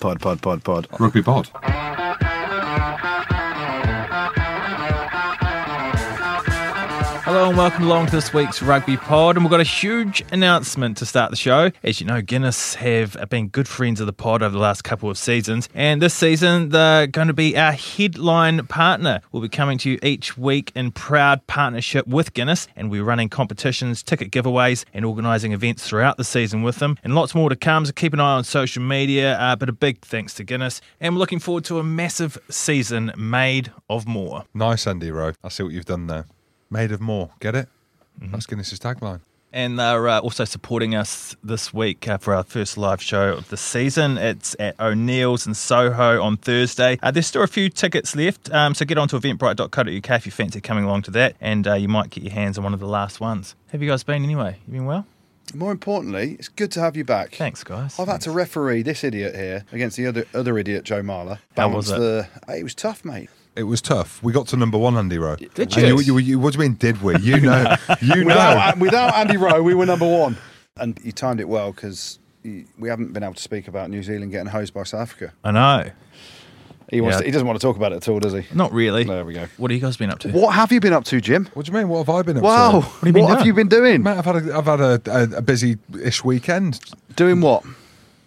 Pod, pod, pod, pod. Rugby pod. Hello and welcome along to this week's Rugby Pod. And we've got a huge announcement to start the show. As you know, Guinness have been good friends of the pod over the last couple of seasons. And this season, they're going to be our headline partner. We'll be coming to you each week in proud partnership with Guinness. And we're running competitions, ticket giveaways, and organising events throughout the season with them. And lots more to come. So keep an eye on social media. Uh, but a big thanks to Guinness. And we're looking forward to a massive season made of more. Nice, Andy Rowe. I see what you've done there. Made of more. Get it? That's Guinness's tagline. And they're uh, also supporting us this week uh, for our first live show of the season. It's at O'Neill's in Soho on Thursday. Uh, there's still a few tickets left, um, so get on to eventbrite.co.uk if you fancy coming along to that, and uh, you might get your hands on one of the last ones. Have you guys been anyway? You been well? More importantly, it's good to have you back. Thanks, guys. I've had to referee this idiot here against the other other idiot, Joe Marler. How was Balance The, it was tough, mate. It was tough. We got to number one, Andy Rowe. Did And you? you, you, what do you mean, did we? You know. You know. Without, without Andy Rowe, we were number one. And you timed it well because we haven't been able to speak about New Zealand getting hosed by South Africa. I know. He, wants Yeah. to, he doesn't want to talk about it at all, does he? Not really. There we go. What have you guys been up to? What have you been up to, Jim? What do you mean? What have I been up Wow. to? Wow. What, have you been doing? you? Mate, I've had a, I've had a, a, a busy-ish weekend. Doing what?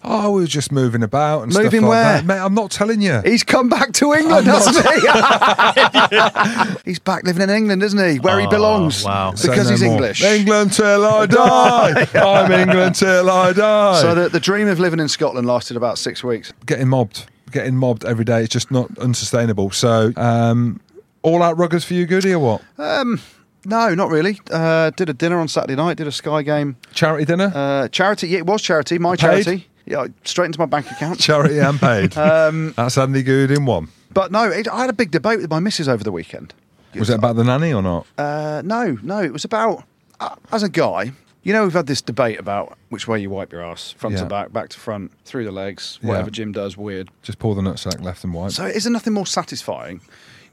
Oh, we were just moving about and Moving stuff like where? that. Mate, I'm not telling you. He's come back to England, hasn't he? he's back living in England, isn't he? Where he Oh, belongs. wow. Say Because no he's more. English. England till I die. I'm England till I die. So the, the dream of living in Scotland lasted about six weeks. getting mobbed, getting mobbed every day. It's just not unsustainable. So, um, all out ruggers for you, Goody, or what? Um, no, not really. Uh, did a dinner on Saturday night. Did a Sky game. Charity dinner, Uh, charity. Yeah, it was charity. My Paid? charity. Yeah, straight into my bank account. charity and paid. Um, That's Andy Good in one. but no, it, I had a big debate with my missus over the weekend. Was it about the nanny or not? Uh, no, no, it was about uh, as a guy. You know, we've had this debate about which way you wipe your ass, front to back, back to front, through the legs, Yeah. whatever Jim does, weird. Just pull the nutsack left and right. So is there nothing more satisfying?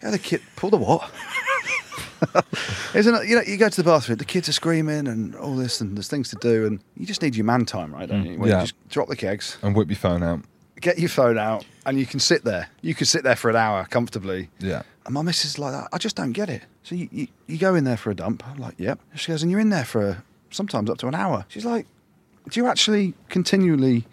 Yeah, the kid pull the what? Isn't it? You know, you go to the bathroom, the kids are screaming and all this, and there's things to do, and you just need your man time, right? Don't mm, you? Where Yeah. you just drop the kegs, and whip your phone out. get your phone out, and you can sit there. You can sit there for an hour comfortably. Yeah. And my missus is like that. I just don't get it. So you, you, you go in there for a dump. I'm like, yep. She goes, and you're in there for sometimes up to an hour. She's like, do you actually continually,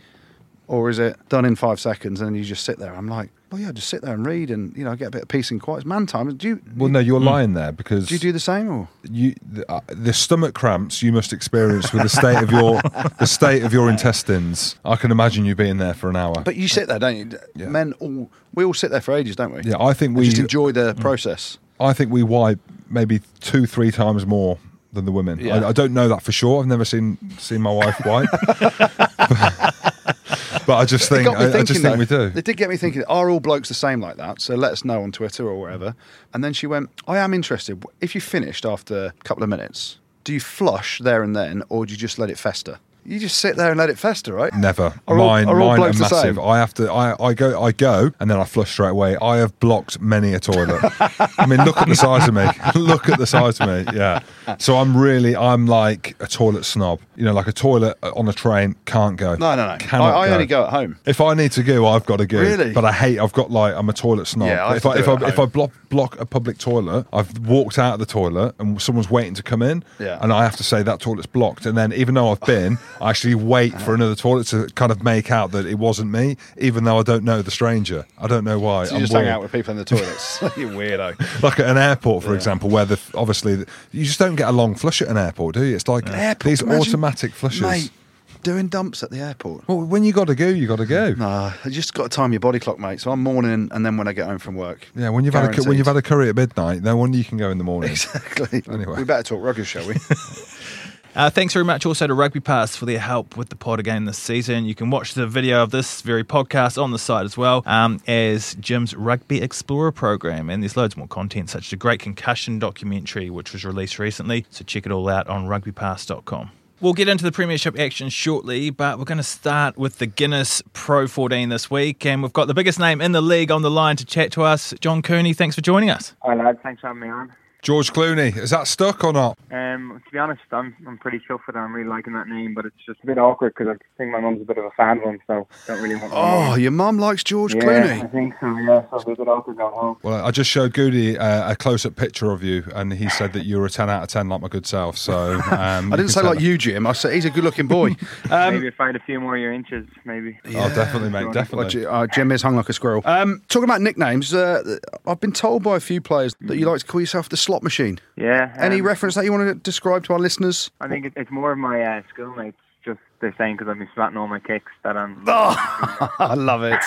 or is it done in five seconds and then you just sit there? I'm like, well, yeah, just sit there and read and you know get a bit of peace and quiet. It's man time. Do you? Well, no, you're lying there because Do you do the same or? you the, uh, the stomach cramps you must experience with the state of your the state of your intestines. I can imagine you being there for an hour. But you sit there, don't you? Yeah. Men, all we all sit there for ages, don't we? yeah, I think We just enjoy the process. I think we wipe maybe two, three times more than the women. Yeah. I, I don't know that for sure. I've never seen seen my wife wipe, but I just think I, I just think though. we do. It did get me thinking. Are all blokes the same like that? So let us know on Twitter or wherever. And then she went, "I am interested. If you finished after a couple of minutes, do you flush there and then, or do you just let it fester? You just sit there and let it fester, right? Never. Are all- mine, are all mine are massive. I have to. I, I go. I go, and then I flush straight away. I have blocked many a toilet. I mean, look at the size of me. look at the size of me. Yeah. So I'm really. I'm like a toilet snob. You know, like a toilet on a train can't go. No, no, no. I, Cannot I only go at home. If I need to go, I've got to go. Really? But I hate. I've got like I'm a toilet snob. Yeah, I if I if I at if I home. block block a public toilet, I've walked out of the toilet and someone's waiting to come in. Yeah. And I have to say that toilet's blocked. And then even though I've been, I actually wait for uh, another toilet to kind of make out that it wasn't me, even though I don't know the stranger. I don't know why. So you I'm just hang out with people in the toilets. you weirdo. Like at an airport, for Yeah. example, where the obviously you just don't get a long flush at an airport, do you? It's like Airport, these automatic flushes. Mate, doing dumps at the airport. Well, when you got to go, you got to go. Nah, you just got to time your body clock, mate. So I'm morning and then when I get home from work. Yeah, when you've had a, when you've had a curry at midnight, no wonder you can go in the morning. Exactly. Anyway. We better talk rugby, shall we? Uh, thanks very much also to Rugby Pass for their help with the pod again this season. You can watch the video of this very podcast on the site as well um, as Jim's Rugby Explorer program. And there's loads more content, such as a great concussion documentary, which was released recently. So check it all out on rugbypass.com. We'll get into the Premiership action shortly, but we're going to start with the Guinness Pro 14 this week. And we've got the biggest name in the league on the line to chat to us. John Cooney, thanks for joining us. Hi, lads. Thanks for having me on. George Clooney, is that stuck or not? Um, to be honest, I'm I'm pretty chuffed with it. I'm really liking that name, but it's just a bit awkward because I think my mum's a bit of a fan of him, so don't really want. Oh, your mum likes George yeah, I think so. Yeah, so it'll be a bit awkward going home. Well, I just showed Goody uh, a close-up picture of you, and he said that you were a ten out of ten, like my good self. So um, I didn't say like you, Jim. I said he's a good-looking boy. Um, maybe if I had a few more of your inches, maybe. Oh, definitely, mate, definitely. Ji- uh, Jim is hung like a squirrel. Um, talking about nicknames, uh, I've been told by a few players that you like to call yourself the slot machine. Yeah. Any um, reference that you want to describe to our listeners? I think it's more of my uh, schoolmates. Just they're saying because I've been splatting all my kicks that I'm. Oh, I love it.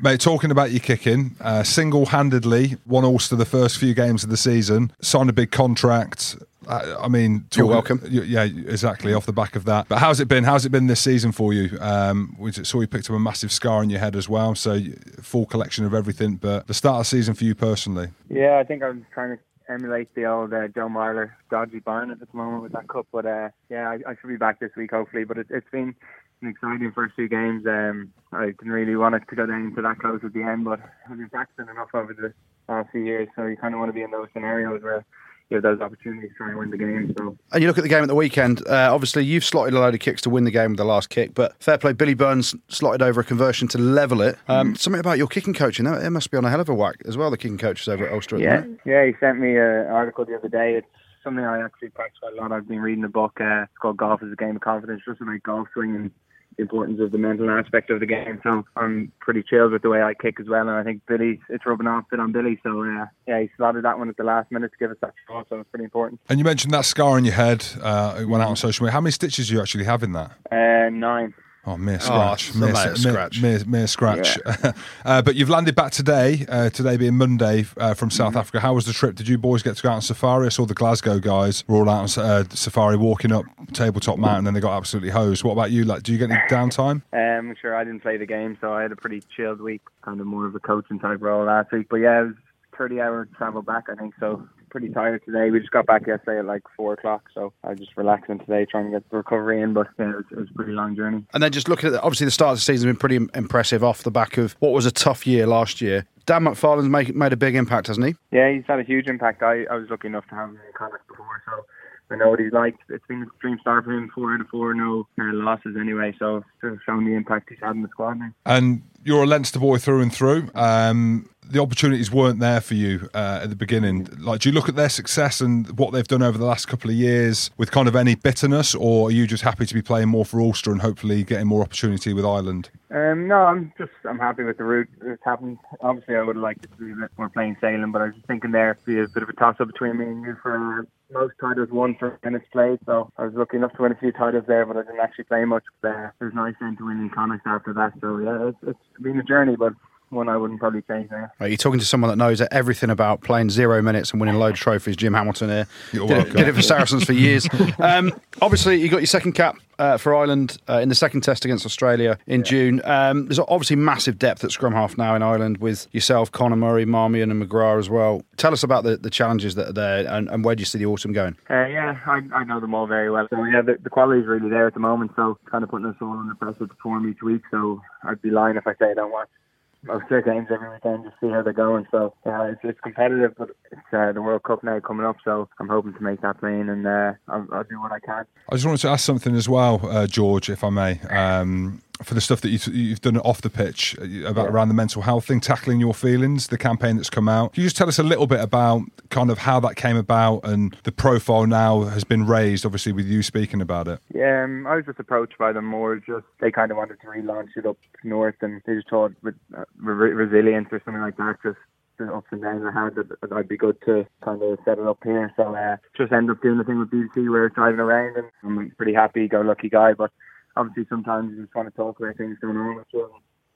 Mate, talking about your kicking, uh, single-handedly won Ulster the first few games of the season, signed a big contract. Uh, I mean, You're welcome. y- Yeah, exactly. Off the back of that, but how's it been? How's it been this season for you? Um, we saw you picked up a massive scar on your head as well, so full collection of everything. But the start of the season for you personally, Yeah, I think I'm trying to emulate the old uh, Joe Marler dodgy Barnett at the moment with that cup. But uh, yeah, I, I should be back this week hopefully. But it, it's been an exciting first few games. Um, I didn't really want it to go down to that close at the end, but I've been practicing enough over the last few years, so you kind of want to be in those scenarios where have those opportunities to try and win the game. So And you look at the game at the weekend. Uh, obviously, you've slotted a load of kicks to win the game with the last kick, but fair play. Billy Burns slotted over a conversion to level it. Um, Something about your kicking coaching. It must be on a hell of a whack as well. The kicking coaches over at Ulster. the Yeah, minute. yeah. He sent me an article the other day. It's something I actually practice quite a lot. I've been reading a book. Uh, it's called Golf is a Game of Confidence, just about golf swing and the importance of the mental aspect of the game. So I'm pretty chilled with the way I kick as well. And I think Billy, it's rubbing off a bit on Billy. So uh, yeah, he slotted that one at the last minute to give us that shot. So it's pretty important. and you mentioned that scar on your head. Uh, it went out on social media. How many stitches do you actually have in that? Uh, nine. Oh, mere scratch. it's a mere, mere mere- scratch. Mere, mere scratch. uh, but you've landed back today, uh, today being Monday uh, from South Africa. How was the trip? Did you boys get to go out on safari? I saw the Glasgow guys were all out on uh, safari walking up Tabletop Mountain and they got absolutely hosed. What about you? Like, Do you get any downtime? Um, sure, I didn't play the game, so I had a pretty chilled week, kind of more of a coaching type role last week. But yeah, it was 30 hour travel back, I think. So pretty tired today. We just got back yesterday at like four o'clock, so I was just relaxing today, trying to get the recovery in. But yeah, it was, it was a pretty long journey. And then just looking at the, obviously the start of the season has been pretty impressive off the back of what was a tough year last year. Dan McFarland's make, made a big impact, hasn't he? Yeah, he's had a huge impact. I, I was lucky enough to have him in Connacht before, so I know what he's like. It's been a dream start for him, four out of four, no uh, losses anyway. So it's shown the impact he's had in the squad now. And you're a Leinster boy through and through. Um, the opportunities weren't there for you uh, at the beginning. Like, do you look at their success and what they've done over the last couple of years with kind of any bitterness, or are you just happy to be playing more for Ulster and hopefully getting more opportunity with Ireland? Um, no, I'm just I'm happy with the route it's happened. Obviously, I would have liked it to be a bit more plain sailing, but I was just thinking there be a bit of a toss up between me and you for most titles won for minutes played. So I was lucky enough to win a few titles there, but I didn't actually play much. there. it was nice then to win in Connacht after that. So yeah, it's, it's been a journey, but one I wouldn't probably change now. Right, you're talking to someone that knows everything about playing zero minutes and winning a load of trophies. Jim Hamilton here You're did it, welcome. did it for Saracens for years. Um, obviously, you got your second cap uh, for Ireland uh, in the second test against Australia in June. Um, there's obviously massive depth at scrum half now in Ireland with yourself, Conor Murray, Marmion, and McGrath as well. Tell us about the, the challenges that are there and, and where do you see the autumn going? Uh, yeah, I, I know them all very well. So yeah, the, the quality is really there at the moment. So kind of putting us all under pressure to perform each week. So I'd be lying if I say I don't watch most of their games every weekend just see how they're going. So yeah, it's, it's competitive, but it's uh, the World Cup now coming up. So I'm hoping to make that plane, and uh, I'll, I'll do what I can. I just wanted to ask something as well, uh, George, if I may, um, for the stuff that you've, you've done off the pitch uh, about around the mental health thing, tackling your feelings, the campaign that's come out. Can you just tell us a little bit about kind of how that came about and the profile now has been raised, obviously, with you speaking about it? Yeah, um, I was just approached by them more. Just they kind of wanted to relaunch it up north, and they just thought with uh, re- resilience or something like that. Just the ups and downs I had, that I'd be good to kind of set it up here. So uh, just ended up doing the thing with BBC where it's driving around, and I'm a pretty happy, go lucky guy. But obviously sometimes you just want to talk about things going on you.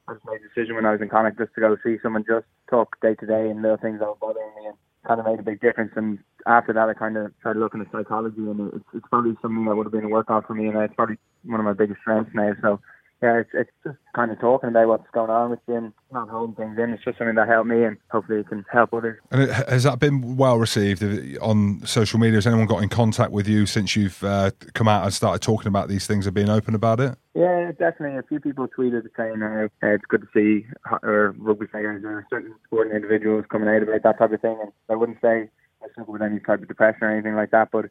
I just made a decision when I was in Connacht just to go see someone, just talk day to day and little things that were bothering me, and kind of made a big difference. And after that, I kind of started looking at psychology, and it's, it's probably something that would have been a workout for me, and it's probably one of my biggest strengths now. So yeah, it's it's just kind of talking about what's going on with you and not holding things in. It's just something that helped me, and hopefully it can help others. And has that been well received on social media? Has anyone got in contact with you since you've uh, come out and started talking about these things and being open about it? Yeah, definitely. A few people tweeted saying uh, uh, it's good to see or rugby players or certain sporting individuals coming out about that type of thing. And I wouldn't say I struggle with any type of depression or anything like that. But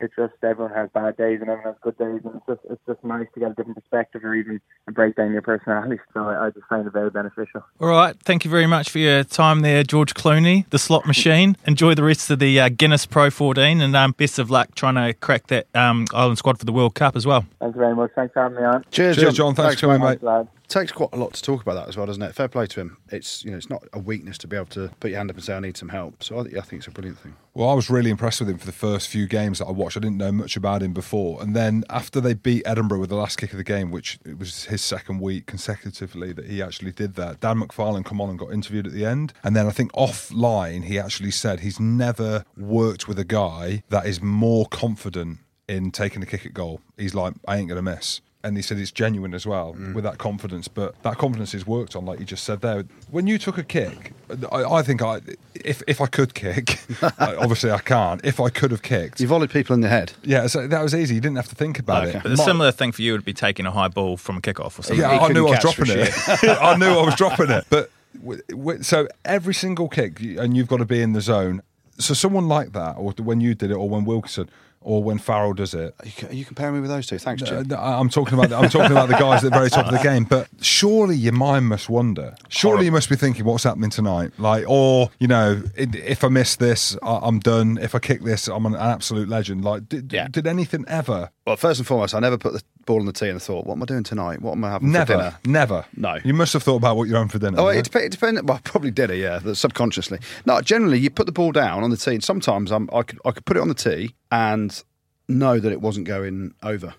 it's just everyone has bad days and everyone has good days, and it's just it's just nice to get a different perspective or even break down your personality. So I, I just find it very beneficial. All right. Thank you very much for your time there, George Clooney, the slot machine. Enjoy the rest of the uh, Guinness Pro 14 and um, best of luck trying to crack that um, Ireland squad for the World Cup as well. Thank you very much. Thanks for having me on. Cheers, Cheers, John. Thanks for coming, mate. Thanks, lads. Takes quite a lot to talk about that as well, doesn't it? Fair play to him. It's you know it's not a weakness to be able to put your hand up and say I need some help. So I, think- I think it's a brilliant thing. Well, I was really impressed with him for the first few games that I watched. I didn't know much about him before, and then after they beat Edinburgh with the last kick of the game, which it was his second week consecutively that he actually did that. Dan McFarland come on and got interviewed at the end, and then I think offline he actually said he's never worked with a guy that is more confident in taking a kick at goal. He's like, I ain't gonna miss. And he said it's genuine as well mm. with that confidence, but that confidence is worked on, like you just said there. When you took a kick, I, I think I, if if I could kick, obviously I can't. If I could have kicked, You volleyed people in the head. yeah, so that was easy. You didn't have to think about Okay. it. But the My- similar thing for you would be taking a high ball from a kickoff or something. yeah, he I knew I was dropping it. I knew I was dropping it. But w- w- so every single kick, and you've got to be in the zone. So someone like that, or when you did it, or when Wilkinson, or when Farrell does it. Are you, are you comparing me with those two? Thanks, Jim. I'm talking about I'm talking about the guys at the very top of the game. But surely your mind must wonder. Surely you must be thinking, what's happening tonight? Like, or you know, if I miss this, I- I'm done. If I kick this, I'm an absolute legend. Like, did, Yeah. did anything ever? Well, first and foremost, I never put the ball on the tee and I thought, what am I doing tonight? What am I having for Never, dinner? never. No. You must have thought about what you're having for dinner. Oh, it, dep- it depended. Well, I probably did it, yeah, subconsciously. No, generally, you put the ball down on the tee. And sometimes I'm, I could I could put it on the tee and know that it wasn't going over.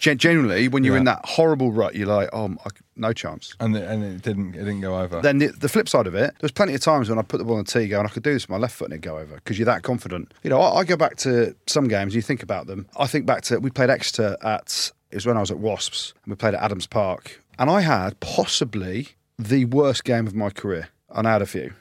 Gen- generally, when you're in that horrible rut, you're like, oh, I, no chance. and it, and it didn't it didn't go over. Then the, the flip side of it, there's plenty of times when I put the ball on the tee, going, I could do this with my left foot and it'd go over because you're that confident. You know, I, I go back to some games. You think about them. I think back to we played Exeter at it was when I was at Wasps and we played at Adams Park, and I had possibly the worst game of my career. And I had a few.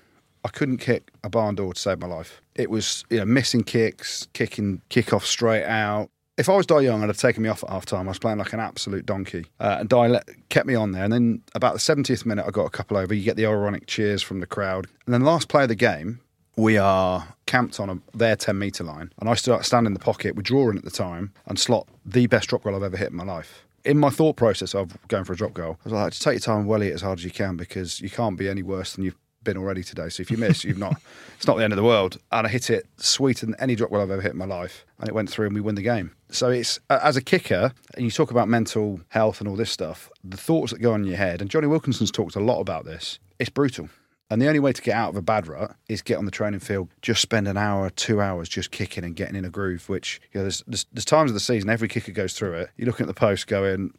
I couldn't kick a barn door to save my life. It was you know missing kicks, kicking kick off straight out. If I was Dai Young, I'd have taken me off at half time. I was playing like an absolute donkey. Uh, and Dai let, kept me on there. And then about the 70th minute, I got a couple over. You get the ironic cheers from the crowd. And then the last play of the game, we are camped on a, their 10 metre line. And I start stand in the pocket. We're drawing at the time and slot the best drop goal I've ever hit in my life. In my thought process of going for a drop goal, I was like, just take your time and welly it as hard as you can because you can't be any worse than you've been already today. So if you miss, you've not. It's not the end of the world. And I hit it sweeter than any drop goal I've ever hit in my life, and it went through, and we win the game. So it's as a kicker, and you talk about mental health and all this stuff. The thoughts that go on in your head, and Jonny Wilkinson's talked a lot about this. It's brutal. And the only way to get out of a bad rut is get on the training field, just spend an hour, two hours just kicking and getting in a groove. Which you know, there's, there's there's times of the season every kicker goes through it. You're looking at the post, going,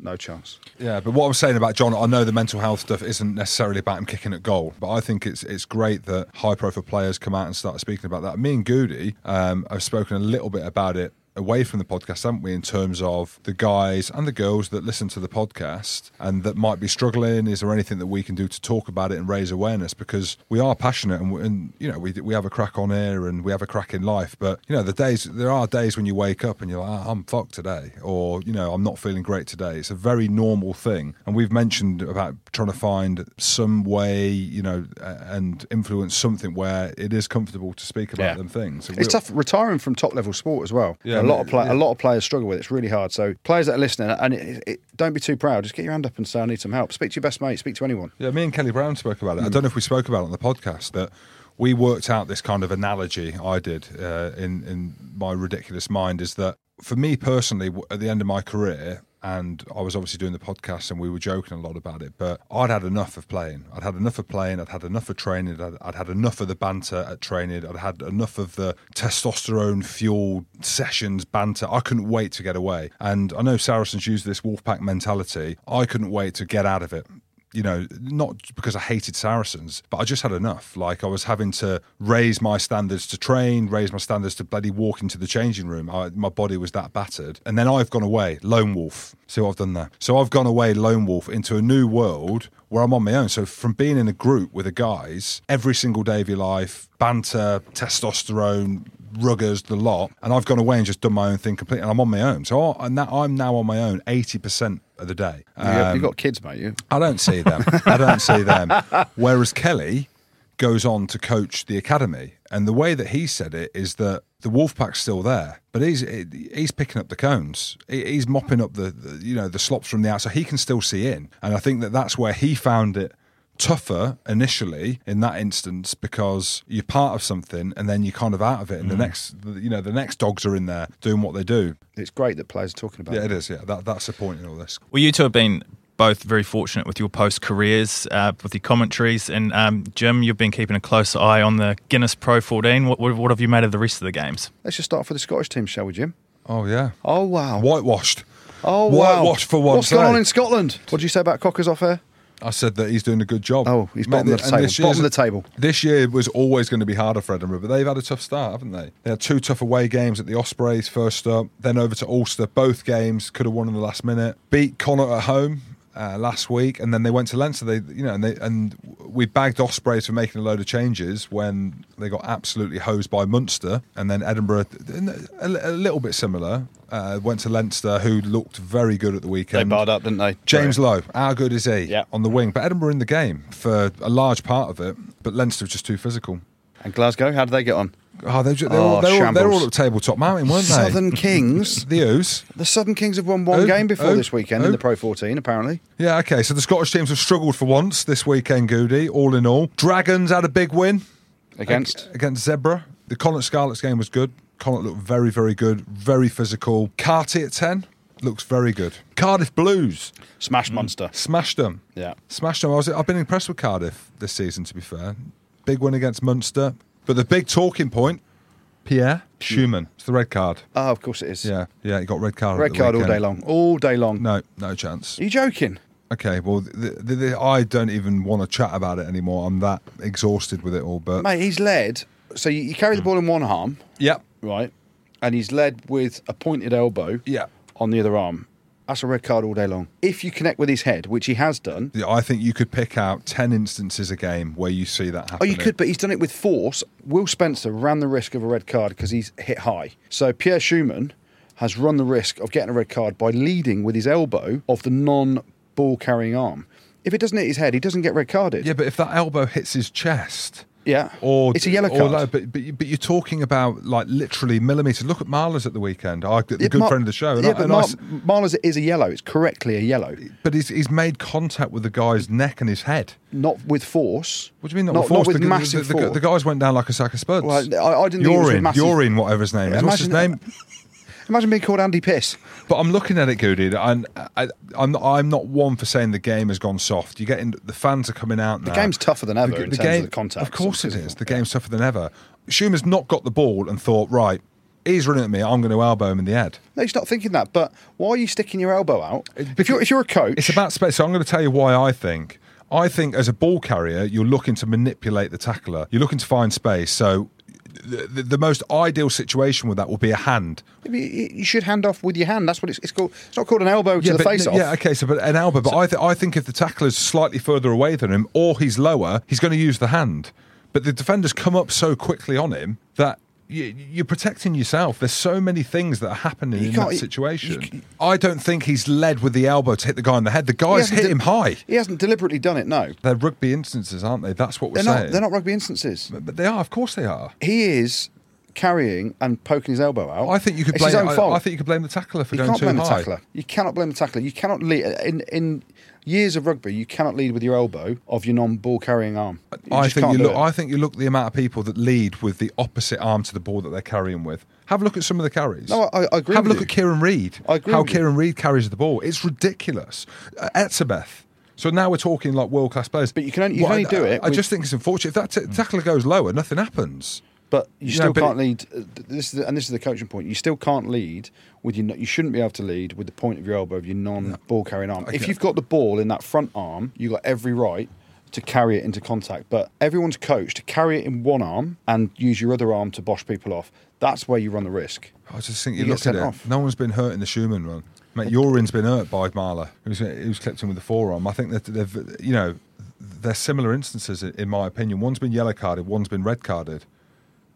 no chance. Yeah, but what I'm saying about John, I know the mental health stuff isn't necessarily about him kicking at goal, but I think it's it's great that high profile players come out and start speaking about that. Me and Goody um, have spoken a little bit about it away from the podcast, haven't we, in terms of the guys and the girls that listen to the podcast and that might be struggling? Is there anything that we can do to talk about it and raise awareness? Because we are passionate and, we- and you know, we, we have a crack on air and we have a crack in life. But, you know, the days, there are days when you wake up and you're like, "Ah, I'm fucked today, or, you know, I'm not feeling great today. It's a very normal thing. And we've mentioned about trying to find some way, you know, and influence something where it is comfortable to speak about Yeah. them things. So It's we'll- tough retiring from top level sport as well. Yeah, lot of play, yeah. a lot of players struggle with it. It's really hard. So players that are listening, and it, it, don't be too proud. Just get your hand up and say, "I need some help." Speak to your best mate. Speak to anyone. Yeah, me and Kelly Brown spoke about it. Mm. I don't know if we spoke about it on the podcast that we worked out this kind of analogy. I did uh, in in my ridiculous mind is that for me personally, at the end of my career, and I was obviously doing the podcast, and we were joking a lot about it. But I'd had enough of playing. I'd had enough of playing. I'd had enough of training. I'd, I'd had enough of the banter at training. I'd had enough of the testosterone fueled sessions banter. I couldn't wait to get away. And I know Saracens use this Wolfpack mentality. I couldn't wait to get out of it you know, not because I hated Saracens, but I just had enough. Like I was having to raise my standards to train, raise my standards to bloody walk into the changing room. I, my body was that battered. And then I've gone away, lone wolf. See what I've done there? So I've gone away, lone wolf, into a new world where I'm on my own. So from being in a group with the guys every single day of your life, banter, testosterone, ruggers, the lot, and I've gone away and just done my own thing completely, and I'm on my own. So I, I'm now on my own eighty percent of the day. Um, You've got kids, mate. You. I don't see them. I don't see them. Whereas Kelly goes on to coach the academy, And the way that he said it is that the Wolfpack's still there, but he's he's picking up the cones. He's mopping up the, the you know the slops from the outside. He can still see in, and I think that that's where he found it tougher initially in that instance because you're part of something and then you're kind of out of it and the next you know the next dogs are in there doing what they do It's great that players are talking about yeah it. it is yeah that, that's the point in all this Well, you two have been both very fortunate with your post careers, uh, with your commentaries. And um, Jim, you've been keeping a close eye on the Guinness Pro 14. What, what, what have you made of the rest of the games? Let's just start off with the Scottish team, shall we, Jim? oh yeah Oh, wow. whitewashed Oh, wow. whitewashed for once What's going eh? on in Scotland? What did you say about Cockers off air? I said that he's doing a good job. Oh, he's Mate, bottom of the table. this Bottom of the table. This year was always going to be harder for Edinburgh, but they've had a tough start, haven't they? They had two tough away games at the Ospreys first up, then over to Ulster. Both games could have won in the last minute. Beat Connacht at home. Uh, last week, and then they went to Leinster. They, you know, and they and we bagged Ospreys for making a load of changes when they got absolutely hosed by Munster, and then Edinburgh, a, a little bit similar, uh, went to Leinster, who looked very good at the weekend. They barred up, didn't they? James Lowe, how good is he Yeah. on the wing? But Edinburgh in the game for a large part of it, but Leinster was just too physical. And Glasgow, how did they get on? Oh, they're, ju- they're, Oh, all, they're, all, they're shambles. all at tabletop mountain, weren't they? Southern Kings. The O's. The Southern Kings have won one Oh, game before oh, this weekend oh. in the Pro 14, apparently. Yeah, okay. So the Scottish teams have struggled for once this weekend, Goody, all in all. Dragons had a big win Against? ag- against Zebre. The Connacht Scarlets game was good. Connacht looked very, very good, very physical. Carty at 10 looks very good. Cardiff Blues Smash Munster. Mm. smashed them. Yeah. Smashed them. I was, I've been impressed with Cardiff this season, to be fair. Big win against Munster. But the big talking point, Pierre Schoeman. It's the red card. Oh, of course it is. Yeah, yeah, he got red card. Red card all weekend. day long. All day long. No, no chance. Are you joking? Okay, well, the, the, the, I don't even want to chat about it anymore. I'm that exhausted with it all. But Mate, he's led. So you, you carry the hmm. ball in one arm, yeah, right? And he's led with a pointed elbow yeah, on the other arm. That's a red card all day long. If you connect with his head, which he has done, Yeah, I think you could pick out ten instances a game where you see that happen. Oh, you could, but he's done it with force. Will Spencer ran the risk of a red card because he's hit high. So Pierre Schoeman has run the risk of getting a red card by leading with his elbow of the non-ball carrying arm. If it doesn't hit his head, he doesn't get red carded. Yeah, but if that elbow hits his chest, Yeah. or it's a yellow card. no, but, but but you're talking about like literally millimeters. Look at Marler's at the weekend. I, the Yeah, good Mar- friend of the show. and Yeah, I- but I Mar- s- Marler's is a yellow. It's correctly a yellow, but he's he's made contact with the guy's neck and his head. not with force. What do you mean not, Not, with force? not with the, massive the, the, force. the guys went down like a sack of spuds. Well, I, I didn't think it was with Urine, massive. urine, whatever his name is. What's his name? Imagine being called Andy Piss. But I'm looking at it, Goody, and I, I'm not, I'm not one for saying the game has gone soft. You're getting the fans are coming out now. The game's tougher than ever in terms of the contact. Of course it is. The game's tougher than ever. Schoeman's not got the ball and thought, right, he's running at me. I'm going to elbow him in the head. No, he's not thinking that. But why are you sticking your elbow out? If you're if you're a coach, It's about space. So I'm going to tell you why I think. I think as a ball carrier, you're looking to manipulate the tackler. You're looking to find space. So the, the, most ideal situation with that will be a hand. You you should hand off with your hand. That's what it's, it's called. It's not called an elbow to the face off. Yeah, okay, so but an elbow. But I, th- I think if the tackler's slightly further away than him, or he's lower, he's going to use the hand. But the defenders come up so quickly on him that you're protecting yourself. There's so many things that are happening You in that situation. you- I don't think he's led with the elbow to hit the guy in the head. The guy's hasn't hit de- him high. He hasn't deliberately done it. No, They're rugby instances, aren't they? That's what we're they're saying. not. They're not rugby instances. But, but they are, of course, they are. He is carrying and poking his elbow out. I think you could It's blame. his own I, fault. I think you could blame the tackler for you going can't too blame high. the tackler. You cannot blame the tackler. You cannot lead in in years of rugby. You cannot lead with your elbow of your non-ball carrying arm. You I think you look. I think you look at the amount of people that lead with the opposite arm to the ball that they're carrying with. Have a look at some of the carries. No, I- I agree Have a look you. at Kieran Read. I agree How. Kieran Read carries the ball. It's ridiculous. Uh, Etzebeth. So now we're talking like world class players. But you can only- you can only I, do it I with- just think it's unfortunate. If that t- tackler goes lower, nothing happens. But you still but can't lead. uh, This is the, and this is the coaching point. You still can't lead with your. You shouldn't be able to lead with the point of your elbow of your non-ball carrying arm. If you've got the ball in that front arm, you have got every right to carry it into contact. But everyone's coached to carry it in one arm and use your other arm to bosh people off. That's where you run the risk. I just think You you, look at it. off. No one's been hurt in the Schoeman run. Mate, Urin's been hurt by Marler. He was, clipped in with the forearm. I think that they've, you know, they're similar instances in- in my opinion. One's been yellow carded, one's been red carded.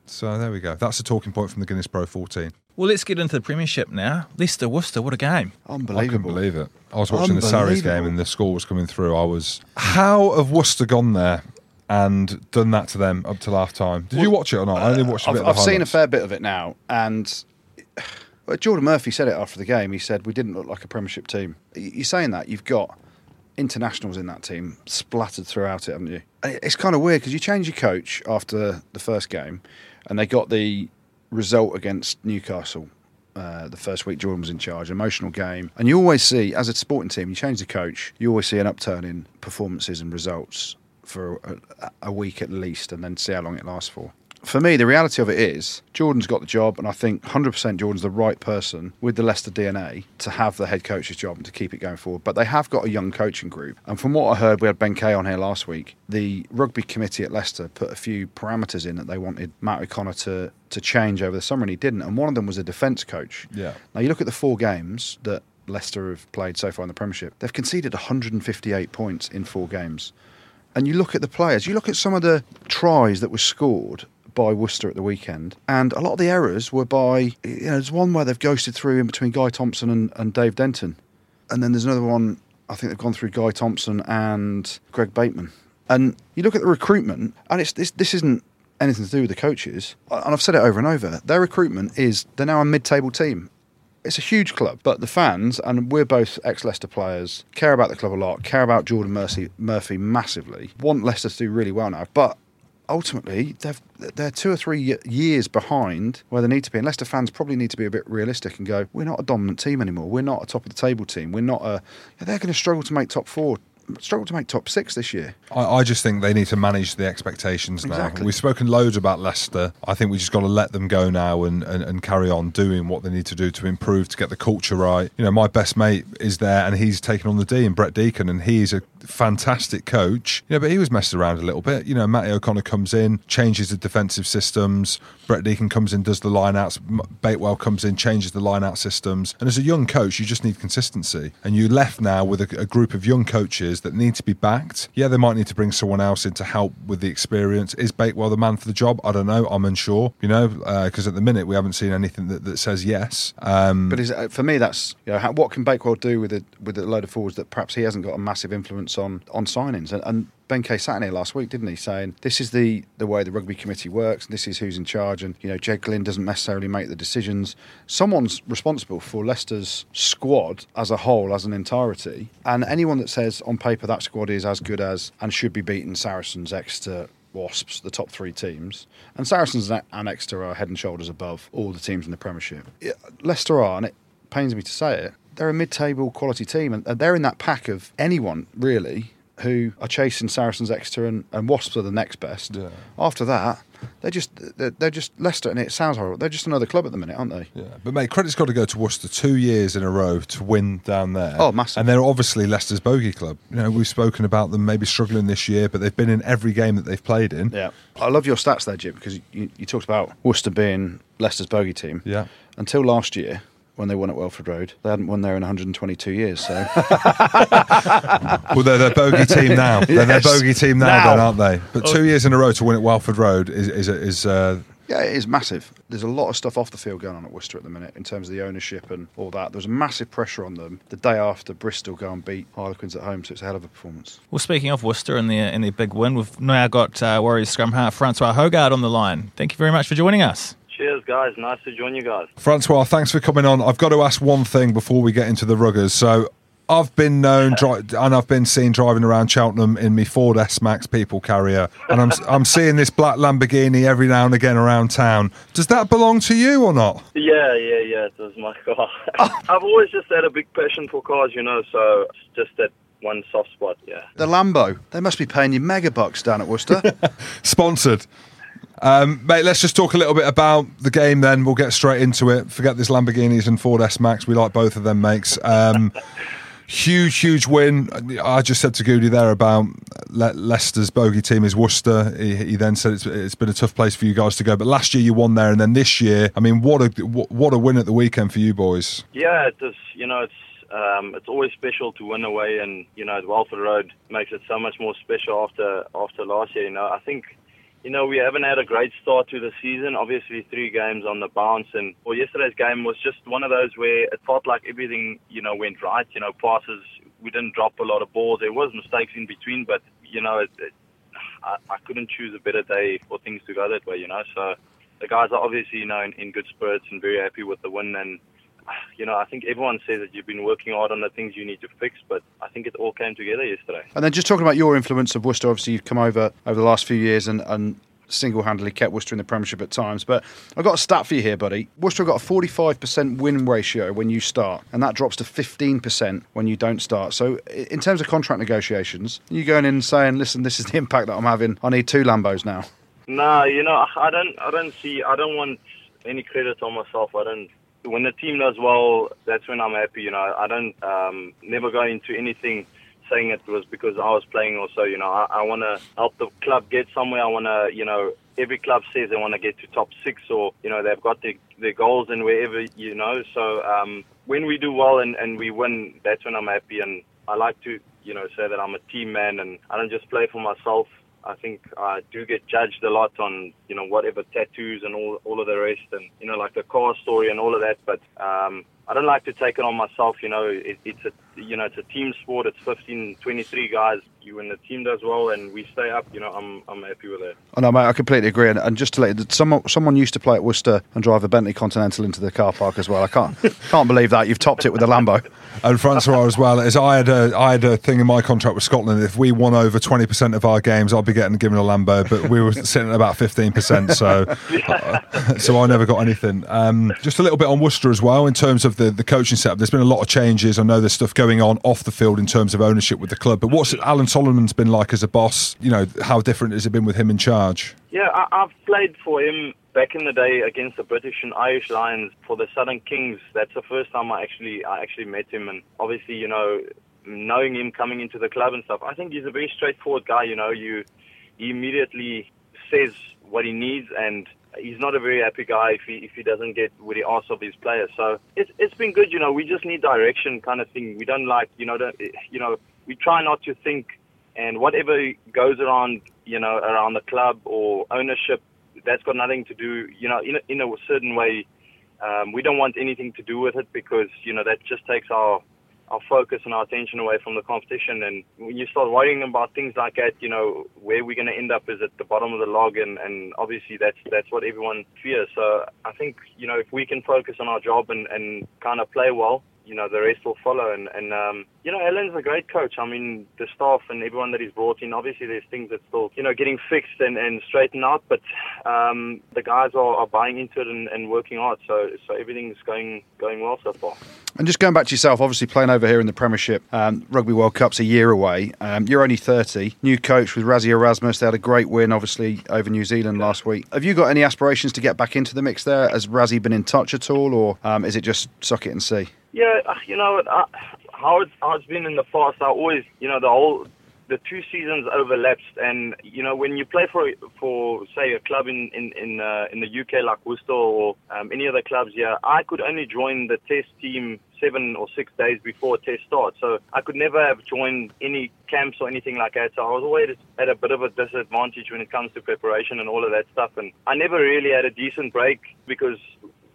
So there we go. That's a talking point from the Guinness Pro 14. Well, let's get into the Premiership now. Leicester, Worcester, what a game. I couldn't Unbelievable. believe it. I was watching the Sarries game and the score was coming through. I was. How have Worcester gone there and done that to them up till half time. Did you watch it or not? I only watched a I've, bit of I've seen a highlights. fair bit of it now, and well, Geordan Murphy said it after the game. He said we didn't look like a Premiership team. Y- You're saying that you've got internationals in that team splattered throughout it, haven't you? And it- It's kind of weird because you change your coach after the first game, and they got the result against Newcastle. Uh, the first week Geordan was in charge, emotional game, and you always see, as a sporting team, you change the coach, you always see an upturn in performances and results for a, a week at least, and then see how long it lasts for. For me, the reality of it is Geordan's got the job, and I think 100% Geordan's the right person with the Leicester DNA to have the head coach's job and to keep it going forward. But they have got a young coaching group, and from what I heard, we had Ben Kay on here last week. The rugby committee at Leicester put a few parameters in that they wanted Matt O'Connor to to change over the summer, and he didn't. And one of them was a defence coach. Yeah. Now you look at the four games that Leicester have played so far in the Premiership. They've conceded 158 points in four games. And you look at the players, you look at some of the tries that were scored by Worcester at the weekend, and a lot of the errors were by, you know, there's one where they've ghosted through in between Guy Thompson and, and Dave Denton. And then there's another one, I think they've gone through Guy Thompson and Greg Bateman. And you look at the recruitment, and it's this, this isn't anything to do with the coaches. Uh, and I've said it over and over. Their recruitment is, they're now a mid table team it's a huge club, but the fans, and we're both ex Leicester players, care about the club a lot, care about Geordan Murphy, Murphy massively, want Leicester to do really well now. But ultimately, they've, they're two or three years behind where they need to be. And Leicester fans probably need to be a bit realistic and go, we're not a dominant team anymore. We're not a top of the table team. We're not a. They're going to struggle to make top four, struggle to make top six this year. I, I just think they need to manage the expectations now. Exactly. We've spoken loads about Leicester. I think we just got to let them go now and, and, and carry on doing what they need to do to improve to get the culture right. You know, my best mate is there and he's taken on the D and Brett Deacon and he's a fantastic coach. You know, but he was messed around a little bit. You know, Matty O'Connor comes in, changes the defensive systems. Brett Deacon comes in, does the lineouts. Batewell comes in, changes the lineout systems. And as a young coach, you just need consistency. And you left now with a, a group of young coaches that need to be backed. Yeah, they might need to bring someone else in to help with the experience. Is Bakewell the man for the job? I don't know. I'm unsure. You know, because at the minute we haven't seen anything that, that says yes. Um, But is, uh, for me, that's you know how, what can Bakewell do with a with a load of forwards that perhaps he hasn't got a massive influence on on signings. And, and Ben Kay sat in here last week, didn't he, saying this is the the way the rugby committee works. This is who's in charge, and you know Ged Glynn doesn't necessarily make the decisions. Someone's responsible for Leicester's squad as a whole, as an entirety, and anyone that says on paper that squad is as good as and should be beating Saracens, Exeter. Wasps, the top three teams, and Saracens and Exeter are head and shoulders above all the teams in the Premiership. Leicester are, and it pains me to say it, they're a mid-table quality team, and they're in that pack of anyone really who are chasing Saracens, Exeter, and, and Wasps are the next best. Yeah. After that, they're just they're, they're just Leicester, and it sounds horrible. They're just another club at the minute, aren't they? Yeah, but mate, credit's got to go to Worcester two years in a row to win down there. Oh, massive. And they're obviously Leicester's bogey club. You know, we've spoken about them maybe struggling this year, but they've been in every game that they've played in. Yeah, I love your stats there, Jim, because you, you talked about Worcester being Leicester's bogey team. Yeah. Until last year, when they won at Welford Road, they hadn't won there in 122 years. So Well, they're their bogey team now. They're their bogey team now, Now. then, aren't they? But two years in a row to win at Welford Road is is is. Uh, Yeah, it is massive. There's a lot of stuff off the field going on at Worcester at the minute in terms of the ownership and all that. There's a massive pressure on them the day after Bristol go and beat Harlequins at home, so it's a hell of a performance. Well, speaking of Worcester and the and the big win, we've now got uh, Warriors scrum half Francois Hougaard on the line. Thank you very much for joining us. Cheers, guys. Nice to join you guys. Francois, thanks for coming on. I've got to ask one thing before we get into the ruggers. So. I've been known dri- and I've been seen driving around Cheltenham in my Ford S Max people carrier, and I'm I'm seeing this black Lamborghini every now and again around town. Does that belong to you or not? Yeah, yeah, yeah. It was my car. I've always just had a big passion for cars, you know. So just that one soft spot. Yeah. The Lambo, they must be paying you mega bucks down at Worcester. Sponsored. Um, mate, let's just talk a little bit about the game then. We'll get straight into it. Forget this Lamborghinis and Ford S Max. We like both of them, makes. Um, huge, huge win. I just said to Goody there about Le- Leicester's bogey team is Worcester. He, he then said it's, it's been a tough place for you guys to go. But last year you won there, and then this year, I mean, what a what a win at the weekend for you boys. Yeah, it is. You know, it's um, it's always special to win away, and you know, Welford Road makes it so much more special after after last year. You know, I think. You know, we haven't had a great start to the season. Obviously, three games on the bounce, and well, yesterday's game was just one of those where it felt like everything, you know, went right. You know, passes, we didn't drop a lot of balls. There was mistakes in between, but you know, it, it, I, I couldn't choose a better day for things to go that way, you know. So the guys are obviously, you know, in, in good spirits and very happy with the win. And you know, I think everyone says that you've been working hard on the things you need to fix, but I think it all came together yesterday. And then just talking about your influence of Worcester, obviously you've come over over the last few years and, and single-handedly kept Worcester in the Premiership at times. But I've got a stat for you here, buddy. Worcester got a 45% win ratio when you start, and that drops to 15% when you don't start. So in terms of contract negotiations, you going in and saying, "Listen, this is the impact that I'm having. I need two Lambos now." No, you know, I don't, I don't see, I don't want any credit on myself. I don't. When the team does well, that's when I'm happy. You know, I don't um, never go into anything saying it was because I was playing or so. You know, I, I want to help the club get somewhere. I want to, you know, every club says they want to get to top six or, you know, they've got their, their goals and wherever, you know. So um, when we do well and, and we win, that's when I'm happy. And I like to, you know, say that I'm a team man and I don't just play for myself. I think I do get judged a lot on, you know, whatever tattoos and all, all of the rest and, you know, like the car story and all of that. But um, I don't like to take it on myself. You know, it, it's a, you know, it's a team sport. It's 15, 23 guys. You when the team does well and we stay up, you know, I'm, I'm happy with that. I know, mate. I completely agree. And, and just to let you, someone, someone used to play at Worcester and drive a Bentley Continental into the car park as well. I can't, can't believe that you've topped it with a Lambo. And Francois as well. Is I had a I had a thing in my contract with Scotland. If we won over twenty percent of our games, I'd be getting given a Lambo. But we were sitting at about fifteen percent, so uh, so I never got anything. Um, just a little bit on Worcester as well in terms of the the coaching setup. There's been a lot of changes. I know there's stuff going on off the field in terms of ownership with the club. But what's Alan Solomons been like as a boss? You know, how different has it been with him in charge? Yeah, I, I've played for him back in the day against the British and Irish Lions for the Southern Kings. That's the first time I actually I actually met him, and obviously, you know, knowing him coming into the club and stuff, I think he's a very straightforward guy. You know, you he immediately says what he needs and. He's not a very happy guy if he if he doesn't get what he asks of his players. So it's it's been good, you know. We just need direction, kind of thing. We don't like, you know, the, you know, we try not to think and whatever goes around, you know, around the club or ownership, that's got nothing to do, you know, in a, in a certain way. Um, we don't want anything to do with it because, you know, that just takes our our focus and our attention away from the competition. And when you start worrying about things like that, you know, where we're going to end up is at the bottom of the log, and, and obviously that's that's what everyone fears. So I think you know if we can focus on our job and, and kind of play well, you know, the rest will follow. And, and um, you know, Alan's a great coach. I mean, the staff and everyone that he's brought in, obviously there's things that still, you know, getting fixed and, and straightened out, but um, the guys are, are buying into it and, and working hard. So, so everything's going, going well so far. And just going back to yourself, obviously playing over here in the Premiership, um, Rugby World Cup's a year away. Um, you're only 30. New coach with Rassie Erasmus. They had a great win, obviously, over New Zealand last week. Have you got any aspirations to get back into the mix there? Has Rassie been in touch at all, or um, is it just suck it and see? Yeah, uh, you know, uh, how it's, how it's been in the past, I always, you know, the whole the two seasons overlapped, and you know when you play for for say a club in in in, uh, in the UK like Worcester or um, any other clubs here, I could only join the test team seven or six days before test starts. So I could never have joined any camps or anything like that. So I was always at a bit of a disadvantage when it comes to preparation and all of that stuff. And I never really had a decent break because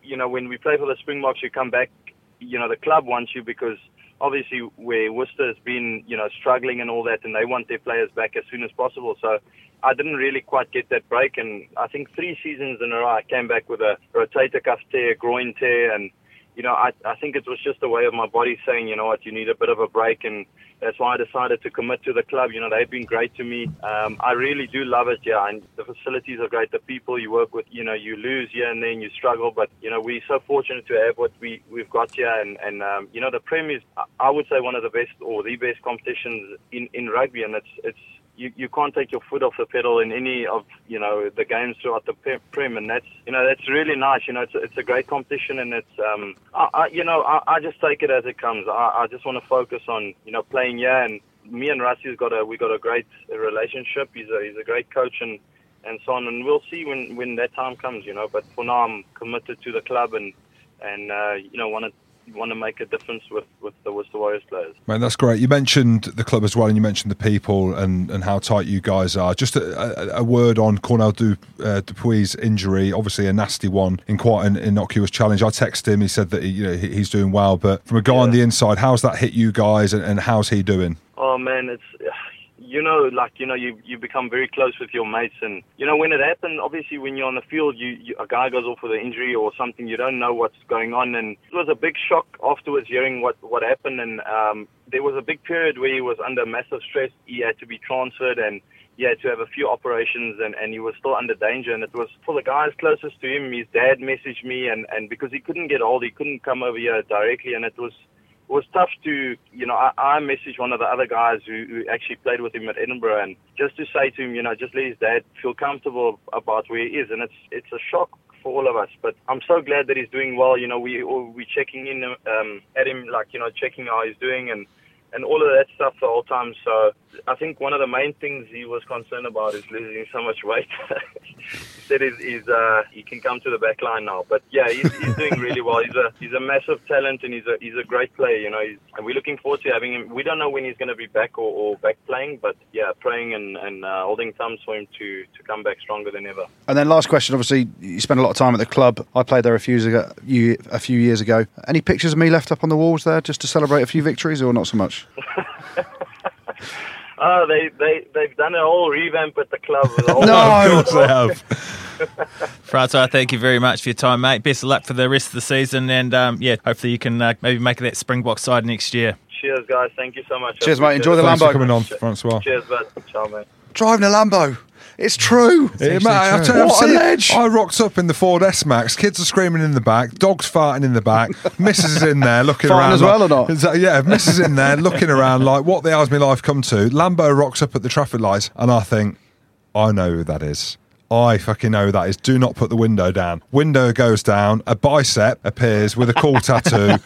you know when we play for the Springboks, you come back. You know the club wants you because obviously where Worcester has been, you know, struggling and all that, and they want their players back as soon as possible. So I didn't really quite get that break, and I think three seasons in a row I came back with a rotator cuff tear, groin tear, and you know, I, I think it was just a way of my body saying, you know what, you need a bit of a break, and that's why I decided to commit to the club. You know, they've been great to me. Um, I really do love it, yeah, and the facilities are great. The people you work with, you know, you lose here and then you struggle, but you know, we're so fortunate to have what we we've got here, and and um, you know, the Prem is, I would say, one of the best or the best competitions in in rugby, and it's it's you, you can't take your foot off the pedal in any of you know the games throughout the prem, and that's you know that's really nice. You know, it's a, it's a great competition, and it's um, I, I you know I, I just take it as it comes. I, I just want to focus on you know playing here, and me and Rassie's got a we got a great relationship. He's a he's a great coach, and and so on, and we'll see when when that time comes. You know, but for now I'm committed to the club, and and uh, you know want to want to make a difference with, with the Worcester Warriors players. Man, that's great. You mentioned the club as well, and you mentioned the people and, and how tight you guys are. Just a, a, a word on Cornell du, uh, du Preez' injury, obviously a nasty one in quite an innocuous challenge. I texted him, he said that he, you know, he's doing well, but from a guy yeah. on the inside, how's that hit you guys and, and how's he doing? Oh, man, it's you know, like you know, you you become very close with your mates, and you know when it happened. Obviously, when you're on the field, you, you a guy goes off with an injury or something, you don't know what's going on, and it was a big shock afterwards hearing what what happened, and um, there was a big period where he was under massive stress. He had to be transferred, and he had to have a few operations, and and he was still under danger. And it was for the guys closest to him. His dad messaged me, and and because he couldn't get hold, he couldn't come over here directly, and it was it was tough to, you know, I, I messaged one of the other guys who, who actually played with him at Edinburgh, and just to say to him, you know, just let his dad feel comfortable about where he is, and it's it's a shock for all of us. But I'm so glad that he's doing well. You know, we we're checking in um, at him, like you know, checking how he's doing, and and all of that stuff the whole time. So I think one of the main things he was concerned about is losing so much weight. he said he's, uh, he can come to the back line now. But yeah, he's, he's doing really well. He's a he's a massive talent and he's a he's a great player. You know, and we're looking forward to having him. We don't know when he's going to be back or, or back playing, but yeah, praying and and uh, holding thumbs for him to to come back stronger than ever. And then last question. Obviously, you spent a lot of time at the club. I played there a few years ago. A few years ago. Any pictures of me left up on the walls there, just to celebrate a few victories, or not so much? Oh, they they they've done a whole revamp at the club. No! Of course they have. Francois, thank you very much for your time, mate. Best of luck for the rest of the season, and um, yeah, hopefully you can uh, maybe make that Springbok side next year. Cheers, guys. Thank you so much. Cheers, mate. Enjoy it. the Thanks for Lambo. coming on, Francois. Cheers, bud. Ciao, mate. Driving a Lambo. It's true. Yeah, mate, I, tell you, What I've a seen- ledge. I rocked up in the Ford S Max. Kids are screaming in the back. Dogs farting in the back. Mrs. is in there looking Farting around. as well like- or not? That- yeah, Mrs. is in there looking around like, what the hell's my life come to? Lambo rocks up at the traffic lights, and I think, I know who that is. I fucking know that is. Do not put the window down. Window goes down. A bicep appears with a cool tattoo,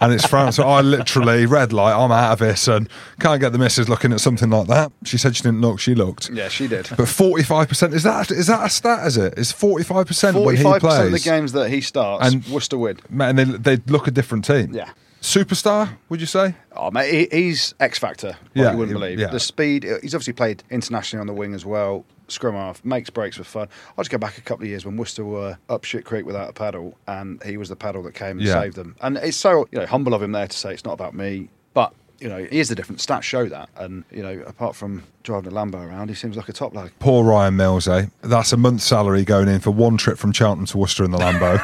and it's France. So I literally red light. I'm out of this, and can't get the missus looking at something like that. She said she didn't look. She looked. Yeah, she did. But forty five percent is that is that a stat? Is it? Is forty five percent when he plays? 45% of the games that he starts, And- Worcester win. Man, they they look a different team. Yeah. Superstar, would you say? Oh, mate, he, he's X Factor. Like Yeah, you wouldn't yeah, believe yeah. the speed. He's obviously played internationally on the wing as well. Scrum half makes breaks with fun. I'll just go back a couple of years when Worcester were up shit creek without a paddle, and he was the paddle that came and Yeah. saved them. And it's so you know humble of him there to say it's not about me, but you know he is the difference. Stats show that, and you know apart from driving a Lambo around, he seems like a top lad. Poor Ryan Mills, eh? That's a month's salary going in for one trip from Cheltenham to Worcester in the Lambo.